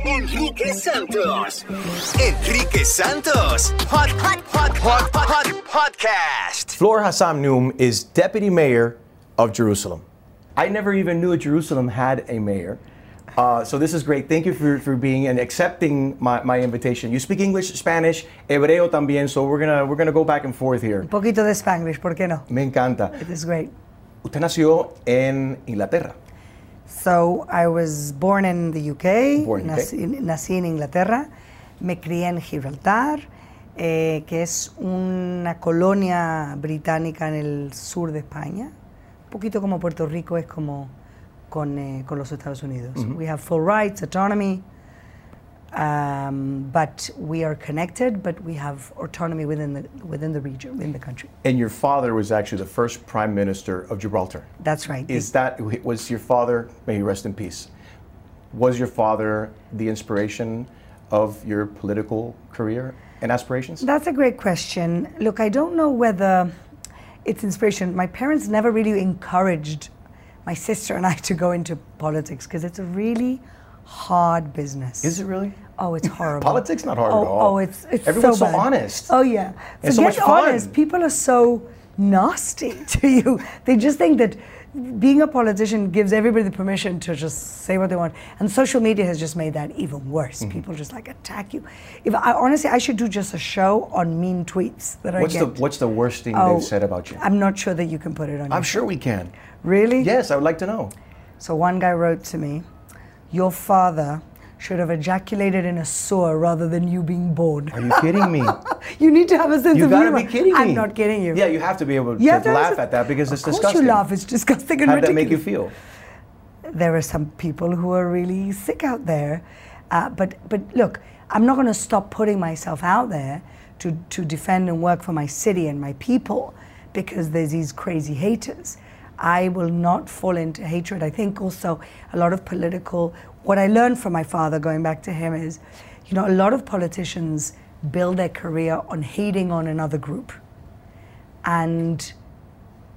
Enrique Santos. Enrique Santos. Hot, hot, hot, hot, hot, podcast. Flor Hassan Nahoum is deputy mayor of Jerusalem. I never even knew Jerusalem had a mayor. Uh, so this is great. Thank you for, for being and accepting my, my invitation. You speak English, Spanish, hebreo también, so we're gonna we're gonna go back and forth here. Un poquito de Spanish, ¿por qué no? Me encanta. It is great. Usted nació en Inglaterra. So I was born in the UK, Born in nací, nací en Inglaterra, me crié en Gibraltar, eh, que es una colonia británica en el sur de España, un poquito como Puerto Rico es como con, eh, con los Estados Unidos. We have full rights, autonomy, um, but we are connected, but we have autonomy within the, within the region, within the country. And your father was actually the first prime minister of Gibraltar. That's right. Is that was your father? May he rest in peace. Was your father the inspiration of your political career and aspirations? That's a great question. Look, I don't know whether it's inspiration. My parents never really encouraged my sister and I to go into politics because it's a really hard business. Is it really? Oh, it's horrible. Politics not hard oh, at all. Oh, it's it's Everyone's so bad. honest. Oh yeah. And so Forget much fun. honest. People are so nasty to you. They just think that being a politician gives everybody the permission to just say what they want. And social media has just made that even worse. Mm-hmm. People just like attack you. If I honestly I should do just a show on mean tweets that What's I the get. What's the worst thing Oh, they've said about you? I'm not sure that you can put it on. I'm sure we can. Really? Yes, I would like to know. So one guy wrote to me, "Your father should have ejaculated in a sewer rather than you being born." Are you kidding me? you need to have a sense you of gotta humor. be kidding me. I'm not kidding you. Yeah, you have to be able You to to laugh at that because it's of course disgusting. you laugh. It's disgusting and How did that ridiculous. make you feel? there are some people who are really sick out there. Uh, but but look, I'm not going to stop putting myself out there to to defend and work for my city and my people because there's these crazy haters. I will not fall into hatred. I think also a lot of political what I learned from my father, going back to him, is you know, a lot of politicians build their career on hating on another group. And,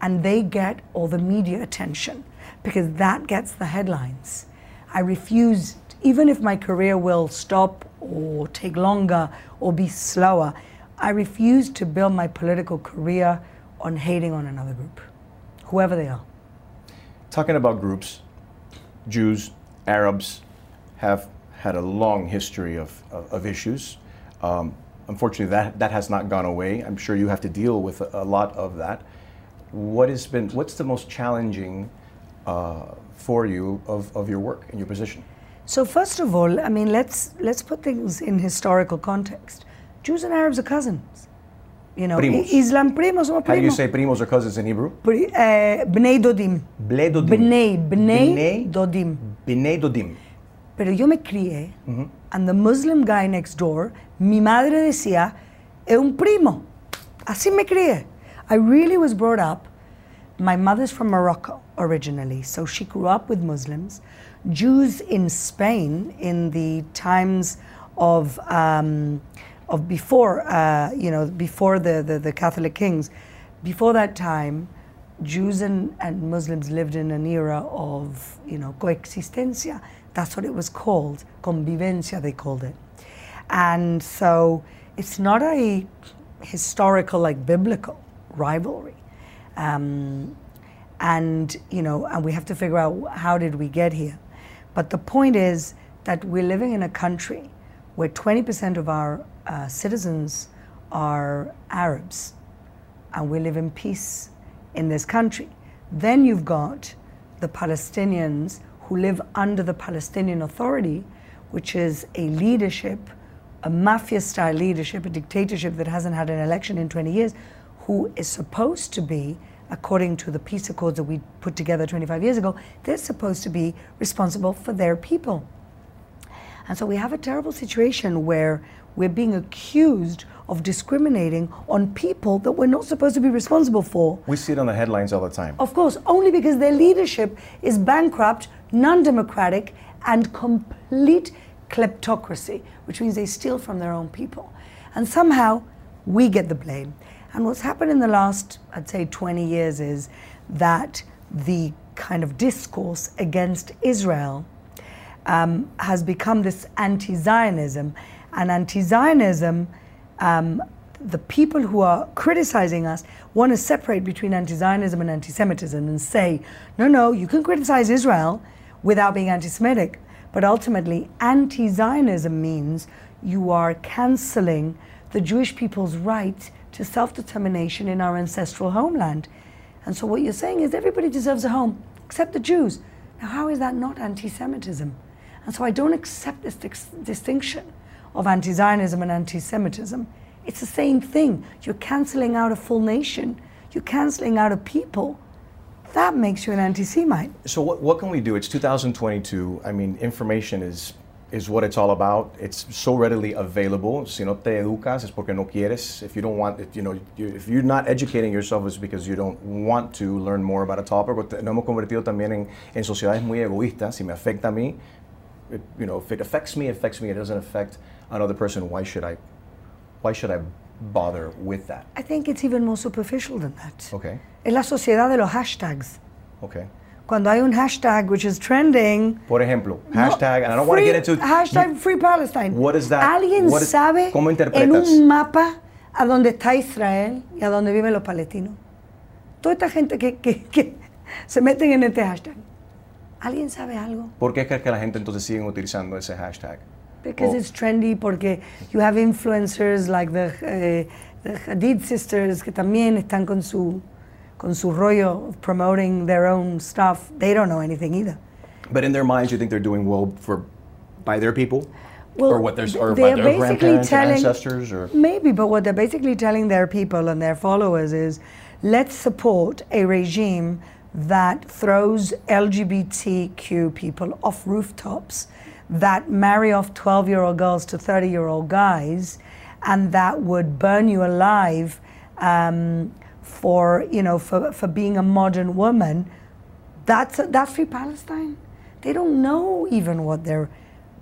and they get all the media attention because that gets the headlines. I refuse, even if my career will stop or take longer or be slower, I refuse to build my political career on hating on another group, whoever they are. Talking about groups, Jews, Arabs have had a long history of, of, of issues. Um, unfortunately, that, that has not gone away. I'm sure you have to deal with a, a lot of that. What has been, what's the most challenging uh, for you of, of your work and your position? So first of all, I mean, let's let's put things in historical context. Jews and Arabs are cousins. You know, Primos. Islam primos somos primos. How do you say primos or cousins in Hebrew? Pri- uh, Bnei Dodim. Bnei Dodim. Bnei, Bnei, Bnei Dodim. Bnei Dodim. Pero yo me crié, and the Muslim guy next door, mi madre decía, es un primo. Así me crié. I really was brought up. My mother's from Morocco originally, so she grew up with Muslims. Jews in Spain in the times of um, of before, uh, you know, before the, the, the Catholic kings, before that time, Jews and, and Muslims lived in an era of, you know, coexistencia. That's what it was called. Convivencia, they called it. And so it's not a historical, like biblical rivalry. Um, and, you know, and we have to figure out how did we get here. But the point is that we're living in a country where 20% of our uh, citizens are Arabs, and we live in peace in this country. Then you've got the Palestinians who live under the Palestinian Authority, which is a leadership, a mafia style leadership, a dictatorship that hasn't had an election in 20 years, who is supposed to be, according to the peace accords that we put together 25 years ago, they're supposed to be responsible for their people. And so we have a terrible situation where we're being accused of discriminating on people that we're not supposed to be responsible for. We see it on the headlines all the time. Of course, only because their leadership is bankrupt, non democratic, and complete kleptocracy, which means they steal from their own people. And somehow we get the blame. And what's happened in the last, I'd say, 20 years is that the kind of discourse against Israel um, has become this anti Zionism. And anti Zionism, um, the people who are criticizing us want to separate between anti Zionism and anti Semitism and say, no, no, you can criticize Israel without being anti Semitic. But ultimately, anti Zionism means you are canceling the Jewish people's right to self determination in our ancestral homeland. And so, what you're saying is everybody deserves a home except the Jews. Now, how is that not anti Semitism? And so, I don't accept this dis- distinction of anti Zionism and anti Semitism. It's the same thing. You're canceling out a full nation, you're canceling out a people. That makes you an anti Semite. So what, what can we do? It's 2022. I mean, information is is what it's all about. It's so readily available. Si no te educas es porque no quieres. If you don't want, if, you know, you, if you're not educating yourself, it's because you don't want to learn more about a topic. Nos hemos convertido también en, en sociedades muy egoístas. Si me afecta a mí, it, you know, if it affects me, it affects me. It doesn't affect another person. Why should I? Why should I bother with that? I think it's even more superficial than that. Okay. Es la sociedad de los hashtags. Okay. Cuando hay un hashtag which is trending. Por ejemplo, hashtag, and I don't want to get into Hashtag Free Palestine. What is that? ¿Alguien What is- sabe ¿Cómo en interpretas? un mapa a dónde está Israel y a dónde viven los palestinos? Toda esta gente que, que, que se meten en este hashtag. ¿Alguien sabe algo? ¿Por qué crees que la gente entonces siguen utilizando ese hashtag? Because Oh. it's trendy, porque you have influencers like the, eh, the Hadid sisters que también están con su, con su rollo of promoting their own stuff. They don't know anything either. But in their minds, you think they're doing well for by their people, Well, or what their or they're their basically grandparents and ancestors, or Maybe, but what they're basically telling their people and their followers is let's support a regime that throws LGBTQ people off rooftops, that marry off 12 year old girls to 30 year old guys, and that would burn you alive um, for, you know, for, for being a modern woman. That's, that's free Palestine. They don't know even what they're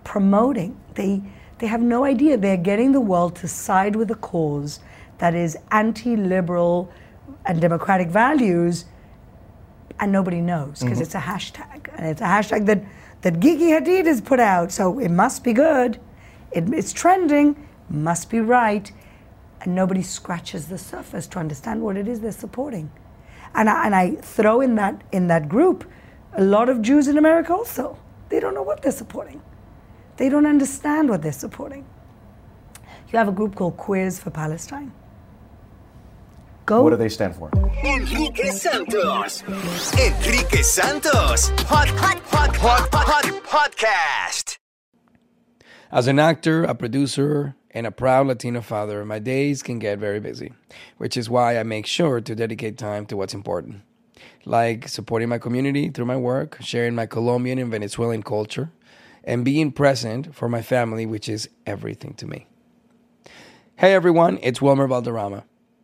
promoting. They, they have no idea. They're getting the world to side with a cause that is anti liberal and democratic values, and nobody knows because mm-hmm. it's a hashtag. And it's a hashtag that, that Gigi Hadid has put out, so it must be good. It, it's trending, must be right. And nobody scratches the surface to understand what it is they're supporting. And I, and I throw in that, in that group a lot of Jews in America also. They don't know what they're supporting. They don't understand what they're supporting. You have a group called Queers for Palestine. Go. What do they stand for? Enrique Santos. Enrique Santos. Hot, hot, hot, hot, hot, podcast. As an actor, a producer, and a proud Latino father, my days can get very busy, which is why I make sure to dedicate time to what's important. Like supporting my community through my work, sharing my Colombian and Venezuelan culture, and being present for my family, which is everything to me. Hey everyone, it's Wilmer Valderrama,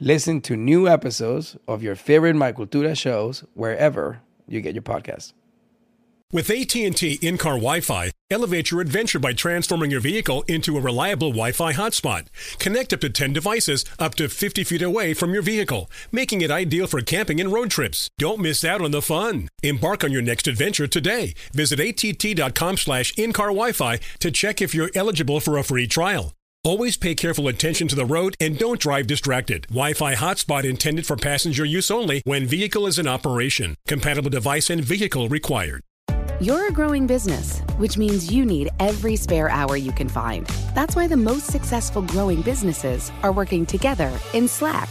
Listen to new episodes of your favorite My Cultura shows wherever you get your podcasts. With AT&T in-car Wi-Fi, elevate your adventure by transforming your vehicle into a reliable Wi-Fi hotspot. Connect up to 10 devices up to 50 feet away from your vehicle, making it ideal for camping and road trips. Don't miss out on the fun. Embark on your next adventure today. Visit att.com slash in-car Wi-Fi to check if you're eligible for a free trial. Always pay careful attention to the road and don't drive distracted. Wi-Fi hotspot intended for passenger use only when vehicle is in operation. Compatible device and vehicle required. You're a growing business, which means you need every spare hour you can find. That's why the most successful growing businesses are working together in Slack.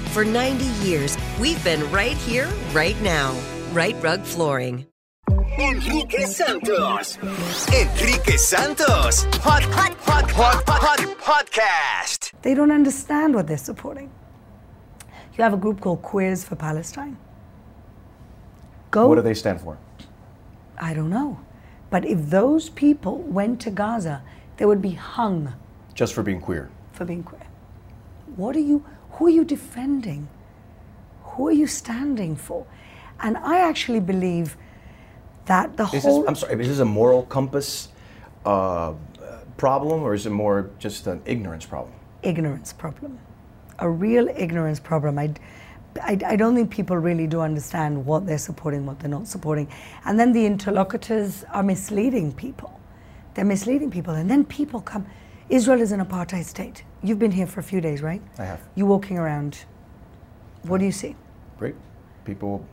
For 90 years, we've been right here, right now. Rite Rug Flooring. Enrique Santos. Enrique Santos. Hot, hot, hot, hot, hot, podcast. They don't understand what they're supporting. You have a group called Queers for Palestine. Go. What do they stand for? I don't know. But if those people went to Gaza, they would be hung Just for being queer. for being queer. What are you, who are you defending? Who are you standing for? And I actually believe that the Is whole. this, I'm sorry, is this a moral compass uh, problem or is it more just an ignorance problem? ignorance problem, a real ignorance problem. I, I, I don't think people really do understand what they're supporting, what they're not supporting. And then the interlocutors are misleading people. They're misleading people. And then people come. Israel is an apartheid state. You've been here for a few days, right? I have. You walking around. What do you see? Great. People,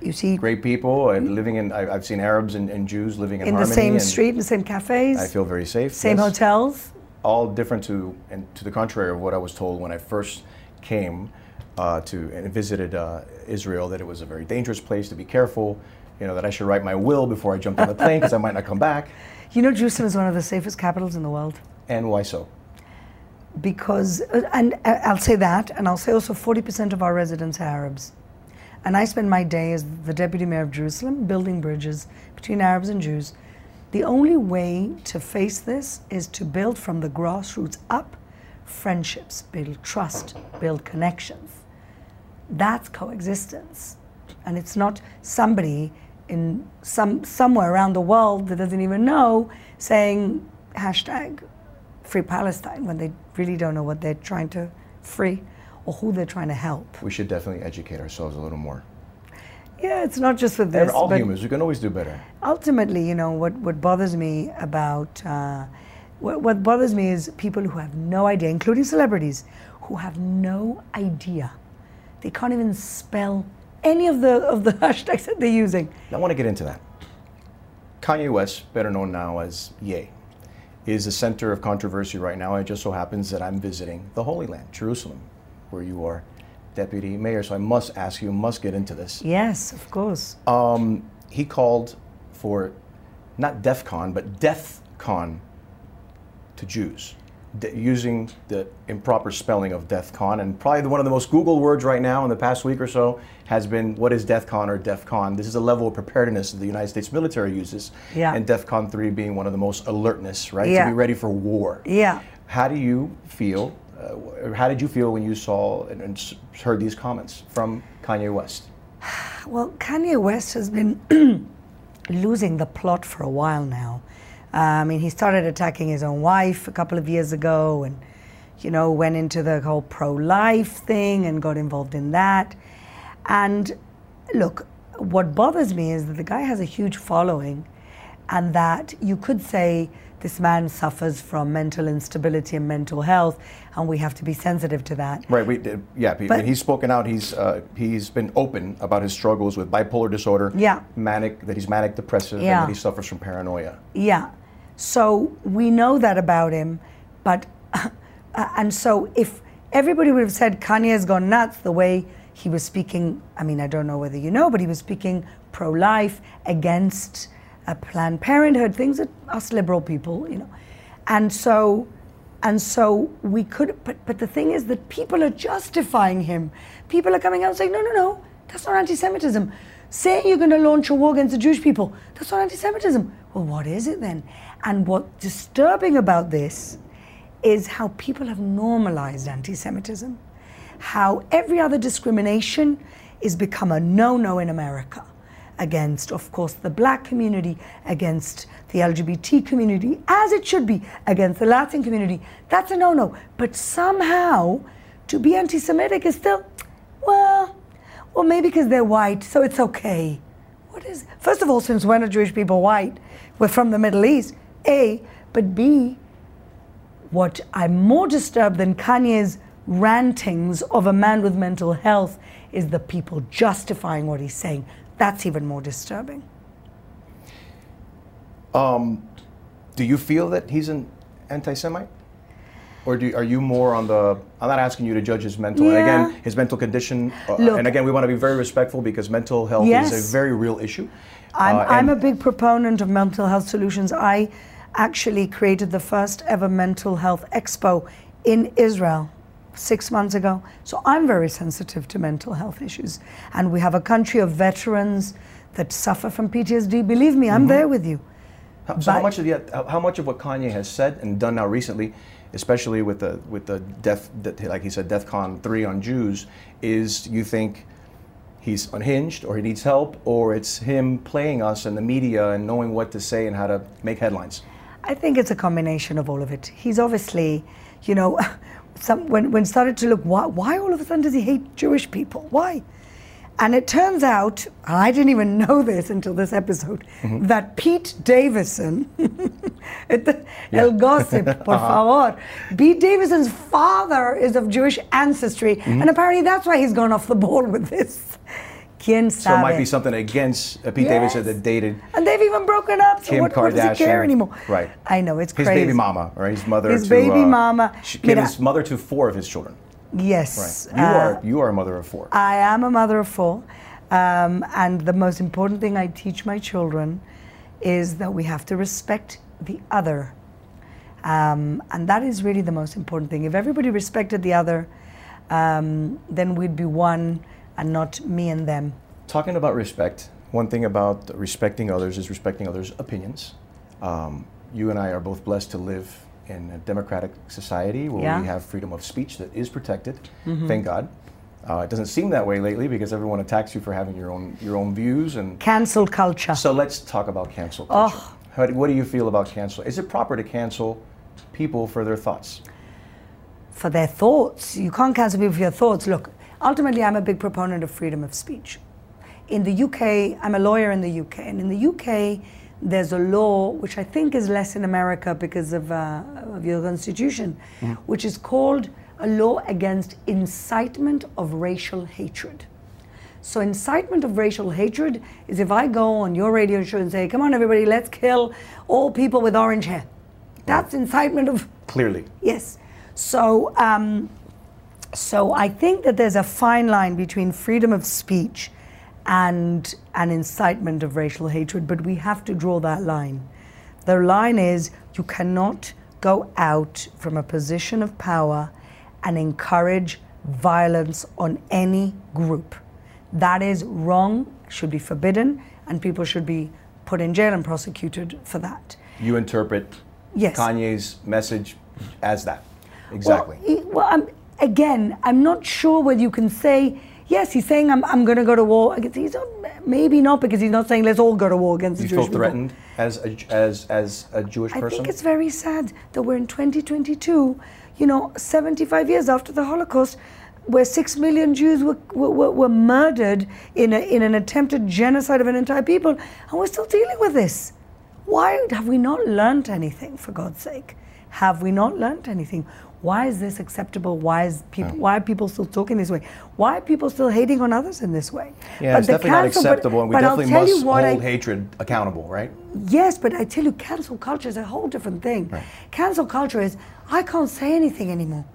You see great people, and living in, I, I've seen Arabs and, and Jews living in, in the same and street, in the same cafes, I feel very safe. same yes. hotels. all different to and to the contrary of what I was told when I first came uh, to and visited uh, Israel that it was a very dangerous place to be careful. you know, that I should write my will before I jumped on the plane because I might not come back. You know, Jerusalem is one of the safest capitals in the world And why so? Because, uh, and uh, I'll say that, and I'll say also 40% of our residents are Arabs. And I spend my day as the deputy mayor of Jerusalem building bridges between Arabs and Jews. The only way to face this is to build from the grassroots up friendships, build trust, build connections. That's coexistence. And it's not somebody in some somewhere around the world that doesn't even know saying hashtag free Palestine when they really don't know what they're trying to free or who they're trying to help. We should definitely educate ourselves a little more. Yeah, it's not just with And this. all but humans, we can always do better. ultimately, you know, what, what bothers me about uh, what, what bothers me is people who have no idea, including celebrities, who have no idea. They can't even spell any of the of the hashtags that they're using. I want to get into that. Kanye West, better known now as Ye, is a center of controversy right now. It just so happens that I'm visiting the Holy Land, Jerusalem, where you are deputy mayor. So I must ask you, must get into this. Yes, of course. Um, he called for not DEF CON, but Death Con to Jews, using the improper spelling of DEF CON. And probably one of the most Googled words right now in the past week or so has been what is DEF CON or DEF CON? This is a level of preparedness that the United States military uses. Yeah. And DEF CON 3 being one of the most alertness, right? Yeah. To be ready for war. Yeah. How do you feel? Uh, how did you feel when you saw and, and heard these comments from Kanye West? Well, Kanye West has been losing the plot for a while now. Uh, I mean, he started attacking his own wife a couple of years ago and, you know, went into the whole pro life thing and got involved in that. And look, what bothers me is that the guy has a huge following and that you could say this man suffers from mental instability and mental health, and we have to be sensitive to that. Right. We did. Yeah. But- he's spoken out. He's uh, he's been open about his struggles with bipolar disorder. Yeah. Manic. That he's manic depressive Yeah. and that he suffers from paranoia. Yeah. So we know that about him, but uh, and so if everybody would have said Kanye has gone nuts the way he was speaking, I mean, I don't know whether you know, but he was speaking pro-life against uh, Planned Parenthood, things that us liberal people, you know, and so. And so we could, but, but the thing is that people are justifying him. People are coming out and saying, no, no, no, that's not anti Semitism. Saying you're going to launch a war against the Jewish people, that's not anti Semitism. Well, what is it then? And what's disturbing about this is how people have normalized anti Semitism, how every other discrimination is become a no no in America against, of course, the black community, against the LGBT community, as it should be, against the Latin community. That's a no no. But somehow, to be anti Semitic is still, well, well, maybe because they're white, so it's okay. What is, first of all, since when are Jewish people white? We're from the Middle East, A. But B, what I'm more disturbed than Kanye's rantings of a man with mental health is the people justifying what he's saying. That's even more disturbing. Um, do you feel that he's an anti-Semite, or do, are you more on the? I'm not asking you to judge his mental. And Yeah. again, his mental condition. Uh, Look- and again, we want to be very respectful because mental health Yes. is a very real issue. I'm, Uh, I'm a big proponent of mental health solutions. I actually created the first ever mental health expo in Israel six months ago. So I'm very sensitive to mental health issues. And we have a country of veterans that suffer from PTSD. Believe me, I'm Mhm. there with you. How, so how much of the how- how much of what Kanye has said and done now recently, especially with the with the death that like he said, DeathCon three on Jews, is you think he's unhinged or he needs help, or it's him playing us in the media and knowing what to say and how to make headlines? I think it's a combination of all of it. He's obviously, you know, some, when, when started to look, why, why all of a sudden does he hate Jewish people? Why? And it turns out, I didn't even know this until this episode, Mm-hmm. that Pete Davidson, El Gossip, por Uh-huh. favor, Pete Davidson's father is of Jewish ancestry, Mhm. and apparently that's why he's gone off the ball with this. Quien So it might be something against uh, Pete Yes. Davidson that dated And they've even broken up, so Kim what, what Kardashian. does he care anymore? Right. I know, it's His crazy. His baby mama, or his mother. His to, baby uh, mama. She, Kim Mira, is mother to four of his children. Yes. Right. You uh, are you are a mother of four. I am a mother of four. Um, and the most important thing I teach my children is that we have to respect the other. Um, and that is really the most important thing. If everybody respected the other, um, then we'd be one and not me and them. Talking about respect, one thing about respecting others is respecting others' opinions. Um, you and I are both blessed to live in a democratic society where Yeah. we have freedom of speech that is protected. Mhm. Thank God. Uh, it doesn't seem that way lately because everyone attacks you for having your own your own views and cancel culture. So let's talk about cancel Oh. How what do you feel about cancel? Is it proper to cancel people for their thoughts? for their thoughts. You can't cancel people for your thoughts. Look, ultimately, I'm a big proponent of freedom of speech. In the UK, I'm a lawyer in the UK, and in the UK, there's a law which I think is less in America because of, uh, of your constitution, which is called a law against incitement of racial hatred. So, incitement of racial hatred is if I go on your radio show and say, Come on, everybody, let's kill all people with orange hair. That's incitement of Clearly. Yes. So, um, so I think that there's a fine line between freedom of speech and an incitement of racial hatred, but we have to draw that line. The line is you cannot go out from a position of power and encourage violence on any group. That is wrong, should be forbidden, and people should be put in jail and prosecuted for that. You interpret Yes. Kanye's message as that. Exactly. Well, he- well I'm, again, I'm not sure whether you can say, yes, he's saying I'm, I'm going to go to war. against- He's not, maybe not because he's not saying let's all go to war against Do the you feel Jewish people. threatened as a, as as a Jewish I person? I think it's very sad that we're in 2022, you know, 75 years after the Holocaust, where six million Jews were, were, were- were murdered in, a, in an attempted genocide of an entire people, and we're still dealing with this. Why have we not learned anything, for God's sake? Have we not learned anything? Why is this acceptable? Why is people? Why are people still talking this way? Why are people still hating on others in this way? yeah, But it's definitely not cancel- but- acceptable, and we definitely must what I- hold hatred accountable, right? Yes, but I tell you, cancel culture is a whole different thing. Cancel culture is I can't say anything anymore.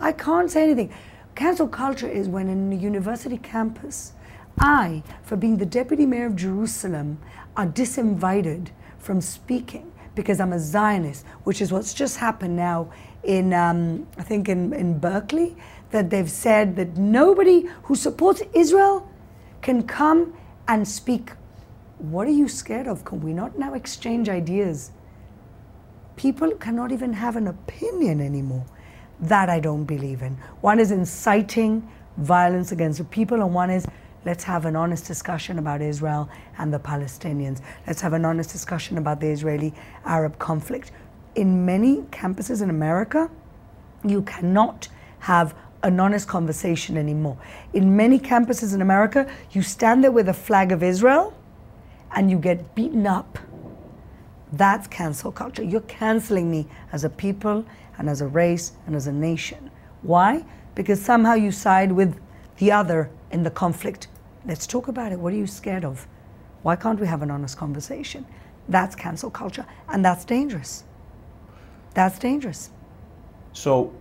I can't say anything. Cancel culture is when in a university campus, I, for being the deputy mayor of Jerusalem, are disinvited from speaking because I'm a Zionist, which is what's just happened now in, um, I think, in, in Berkeley, that they've said that nobody who supports Israel can come and speak what are you scared of? Can we not now exchange ideas? People cannot even have an opinion anymore. That I don't believe in. One is inciting violence against the people, and one is let's have an honest discussion about Israel and the Palestinians. Let's have an honest discussion about the Israeli Arab conflict. In many campuses in America, you cannot have an honest conversation anymore. In many campuses in America, you stand there with a flag of Israel and you get beaten up. That's cancel culture. You're canceling me as a people and as a race and as a nation. Why? Because somehow you side with the other in the conflict. Let's talk about it. What are you scared of? Why can't we have an honest conversation? That's cancel culture, and that's dangerous. That's dangerous. So,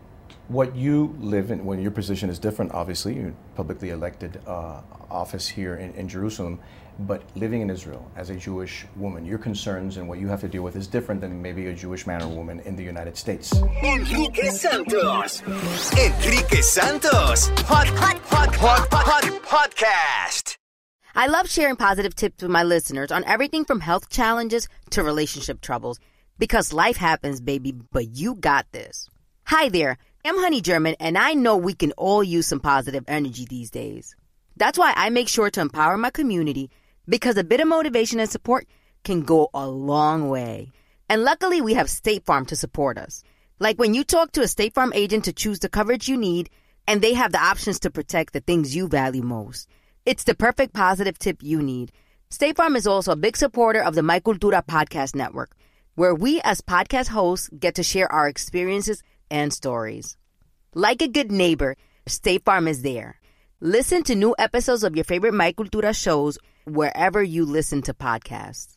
what you live in, when your position is different, obviously, you're publicly elected uh, office here in, in Jerusalem, but living in Israel as a Jewish woman, your concerns and what you have to deal with is different than maybe a Jewish man or woman in the United States. Enrique Santos. Enrique Santos. Hot, hot, hot, hot, hot, podcast. I love sharing positive tips with my listeners on everything from health challenges to relationship troubles because life happens, baby, but you got this. Hi there, I'm Honey German, and I know we can all use some positive energy these days. That's why I make sure to empower my community because a bit of motivation and support can go a long way. And luckily, we have State Farm to support us. Like when you talk to a State Farm agent to choose the coverage you need, and they have the options to protect the things you value most. It's the perfect positive tip you need. State Farm is also a big supporter of the My Cultura podcast network, where we as podcast hosts get to share our experiences and stories. Like a good neighbor, State Farm is there. Listen to new episodes of your favorite My Cultura shows wherever you listen to podcasts.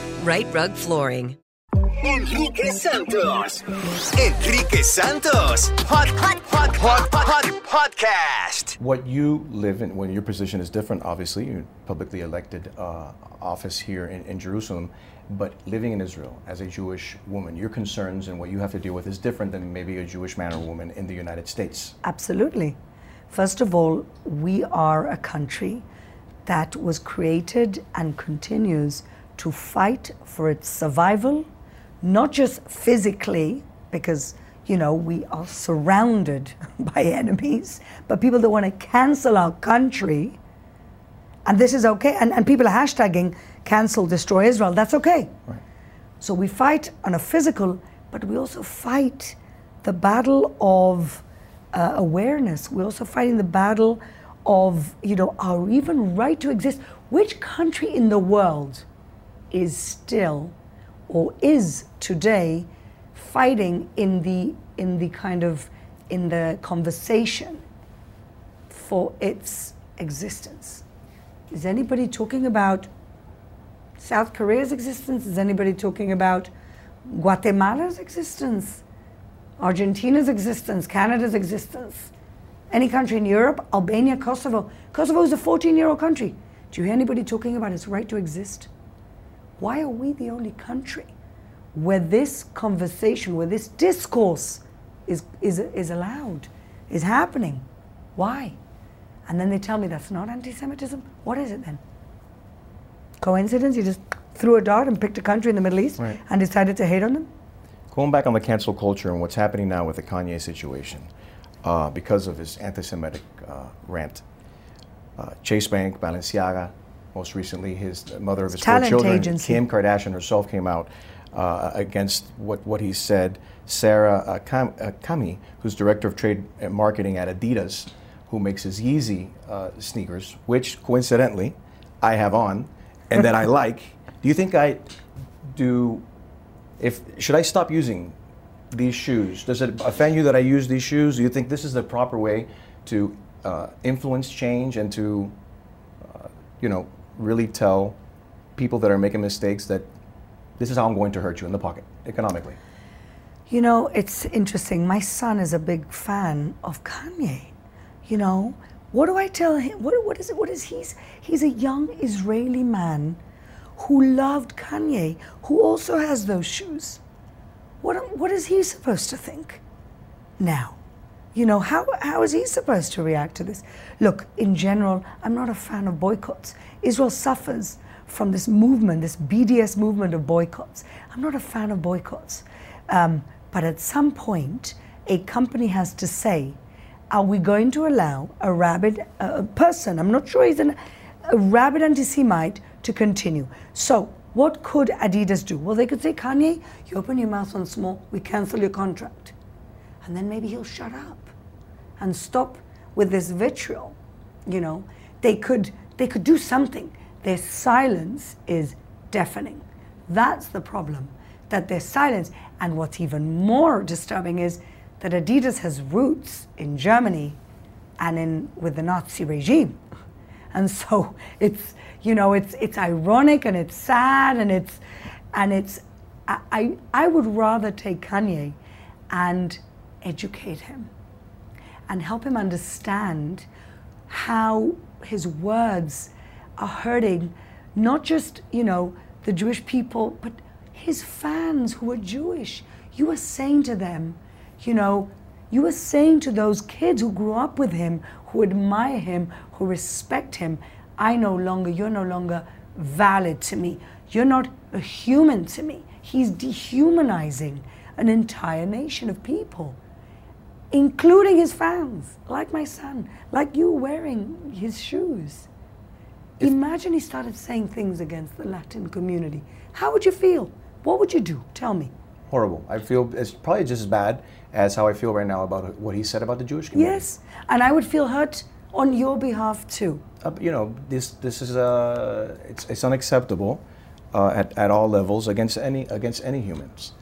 Rite Rug Flooring. Enrique Santos. Enrique Santos. Hot, hot, hot, hot, hot, podcast. What you live in, when your position is different, obviously, you're publicly elected uh, office here in, in Jerusalem, but living in Israel as a Jewish woman, your concerns and what you have to deal with is different than maybe a Jewish man or woman in the United States. Absolutely. First of all, we are a country that was created and continues to fight for its survival, not just physically, because you know we are surrounded by enemies, but people that want to cancel our country. And this is okay. And, and people are hashtagging cancel, destroy Israel. That's okay. Right. So we fight on a physical, but we also fight the battle of uh, awareness. We're also fighting the battle of, you know, our even right to exist. Which country in the world is still or is today fighting in the in the kind of in the conversation for its existence. Is anybody talking about South Korea's existence? Is anybody talking about Guatemala's existence? Argentina's existence, Canada's existence, any country in Europe, Albania, Kosovo. Kosovo is a 14 year old country. Do you hear anybody talking about its right to exist? Why are we the only country where this conversation, where this discourse is, is, is allowed, is happening? Why? And then they tell me that's not anti Semitism? What is it then? Coincidence? You just threw a dart and picked a country in the Middle East Right. and decided to hate on them? Going back on the cancel culture and what's happening now with the Kanye situation, uh, because of his anti-Semitic uh, rant, uh, Chase Bank, Balenciaga, most recently his mother of his four children, agency. Kim Kardashian herself, came out uh, against what, what he said. Sarah uh, Kam- uh, Kami, who's director of trade and marketing at Adidas, who makes his Yeezy uh, sneakers, which coincidentally I have on and that I like. Do you think I do? If should I stop using these shoes? Does it offend you that I use these shoes? Do you think this is the proper way to uh, influence change and to, uh, you know, really tell people that are making mistakes that this is how I'm going to hurt you in the pocket economically? You know, it's interesting. My son is a big fan of Kanye. You know, what do I tell him? What, what is it? What is he's? He's a young Israeli man who loved Kanye, who also has those shoes. What, what is he supposed to think now? You know, how, how is he supposed to react to this? Look, in general, I'm not a fan of boycotts. Israel suffers from this movement, this BDS movement of boycotts. I'm not a fan of boycotts. Um, but at some point, a company has to say, are we going to allow a rabid uh, person, I'm not sure he's an, a rabid anti Semite, to continue? So, what could Adidas do? Well, they could say, Kanye, you open your mouth once more, we cancel your contract. And then maybe he'll shut up and stop with this vitriol. You know, they could they could do something. Their silence is deafening. That's the problem. That their silence, and what's even more disturbing is that Adidas has roots in Germany and in with the Nazi regime. And so it's you know it's it's ironic and it's sad and it's and it's I I would rather take Kanye and educate him and help him understand how his words are hurting not just, you know, the Jewish people, but his fans who are Jewish. You are saying to them, you know, you are saying to those kids who grew up with him, who admire him, who respect him, I no longer, you're no longer valid to me. You're not a human to me. He's dehumanizing an entire nation of people, including his fans, like my son, like you wearing his shoes. Imagine he started saying things against the Latin community. How would you feel? What would you do? Tell me. Horrible. I feel it's probably just as bad as how I feel right now about what he said about the Jewish community. Yes, and I would feel hurt on your behalf too. Uh, you know, this this is uh, it's, it's unacceptable uh, at, at all levels against any against any humans.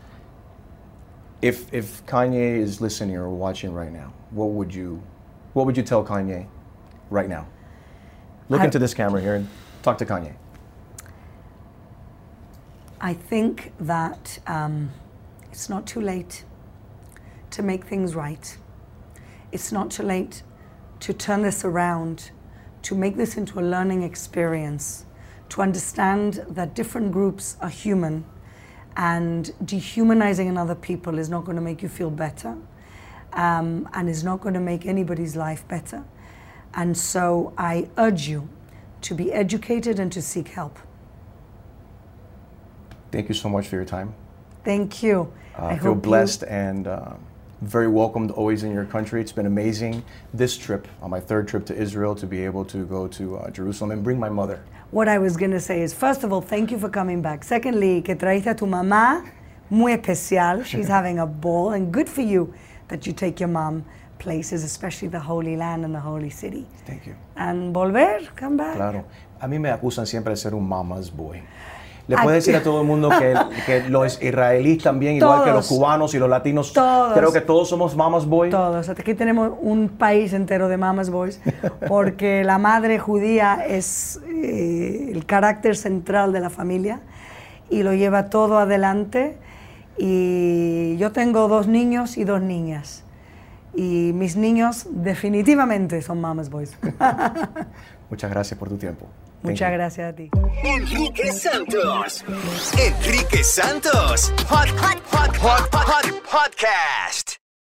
If if Kanye is listening or watching right now, what would you what would you tell Kanye right now? Look I- into this camera here and talk to Kanye. I think that um, it's not too late to make things right. It's not too late to turn this around, to make this into a learning experience, to understand that different groups are human and dehumanizing another people is not going to make you feel better um, and is not going to make anybody's life better. And so I urge you to be educated and to seek help. Thank you so much for your time. Thank you. Uh, I feel hope you- blessed and uh, very welcomed always in your country. It's been amazing this trip, on my third trip to Israel, to be able to go to uh, Jerusalem and bring my mother. What I was going to say is, first of all, thank you for coming back. Secondly, que traíste a tu mamá, muy especial. She's having a ball, and good for you that you take your mom places, especially the Holy Land and the Holy City. Thank you. And volver, come back. Claro. A mí me acusan siempre de ser un mama's boy. Le ¿A puedes decir a todo el mundo que, que los israelíes también, igual que los Todos. cubanos y los latinos, Todos. creo que todos somos mama's boy. Todos. Aquí tenemos un país entero de mamas boys, porque la madre judía es eh, el carácter central de la familia y lo lleva todo adelante. Y yo tengo dos niños y dos niñas. Y mis niños definitivamente son mamas boys. Muchas gracias por tu tiempo. Muchas gracias a ti. Enrique Santos. Enrique Santos. Hot, hot, hot, hot, hot, podcast.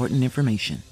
important information.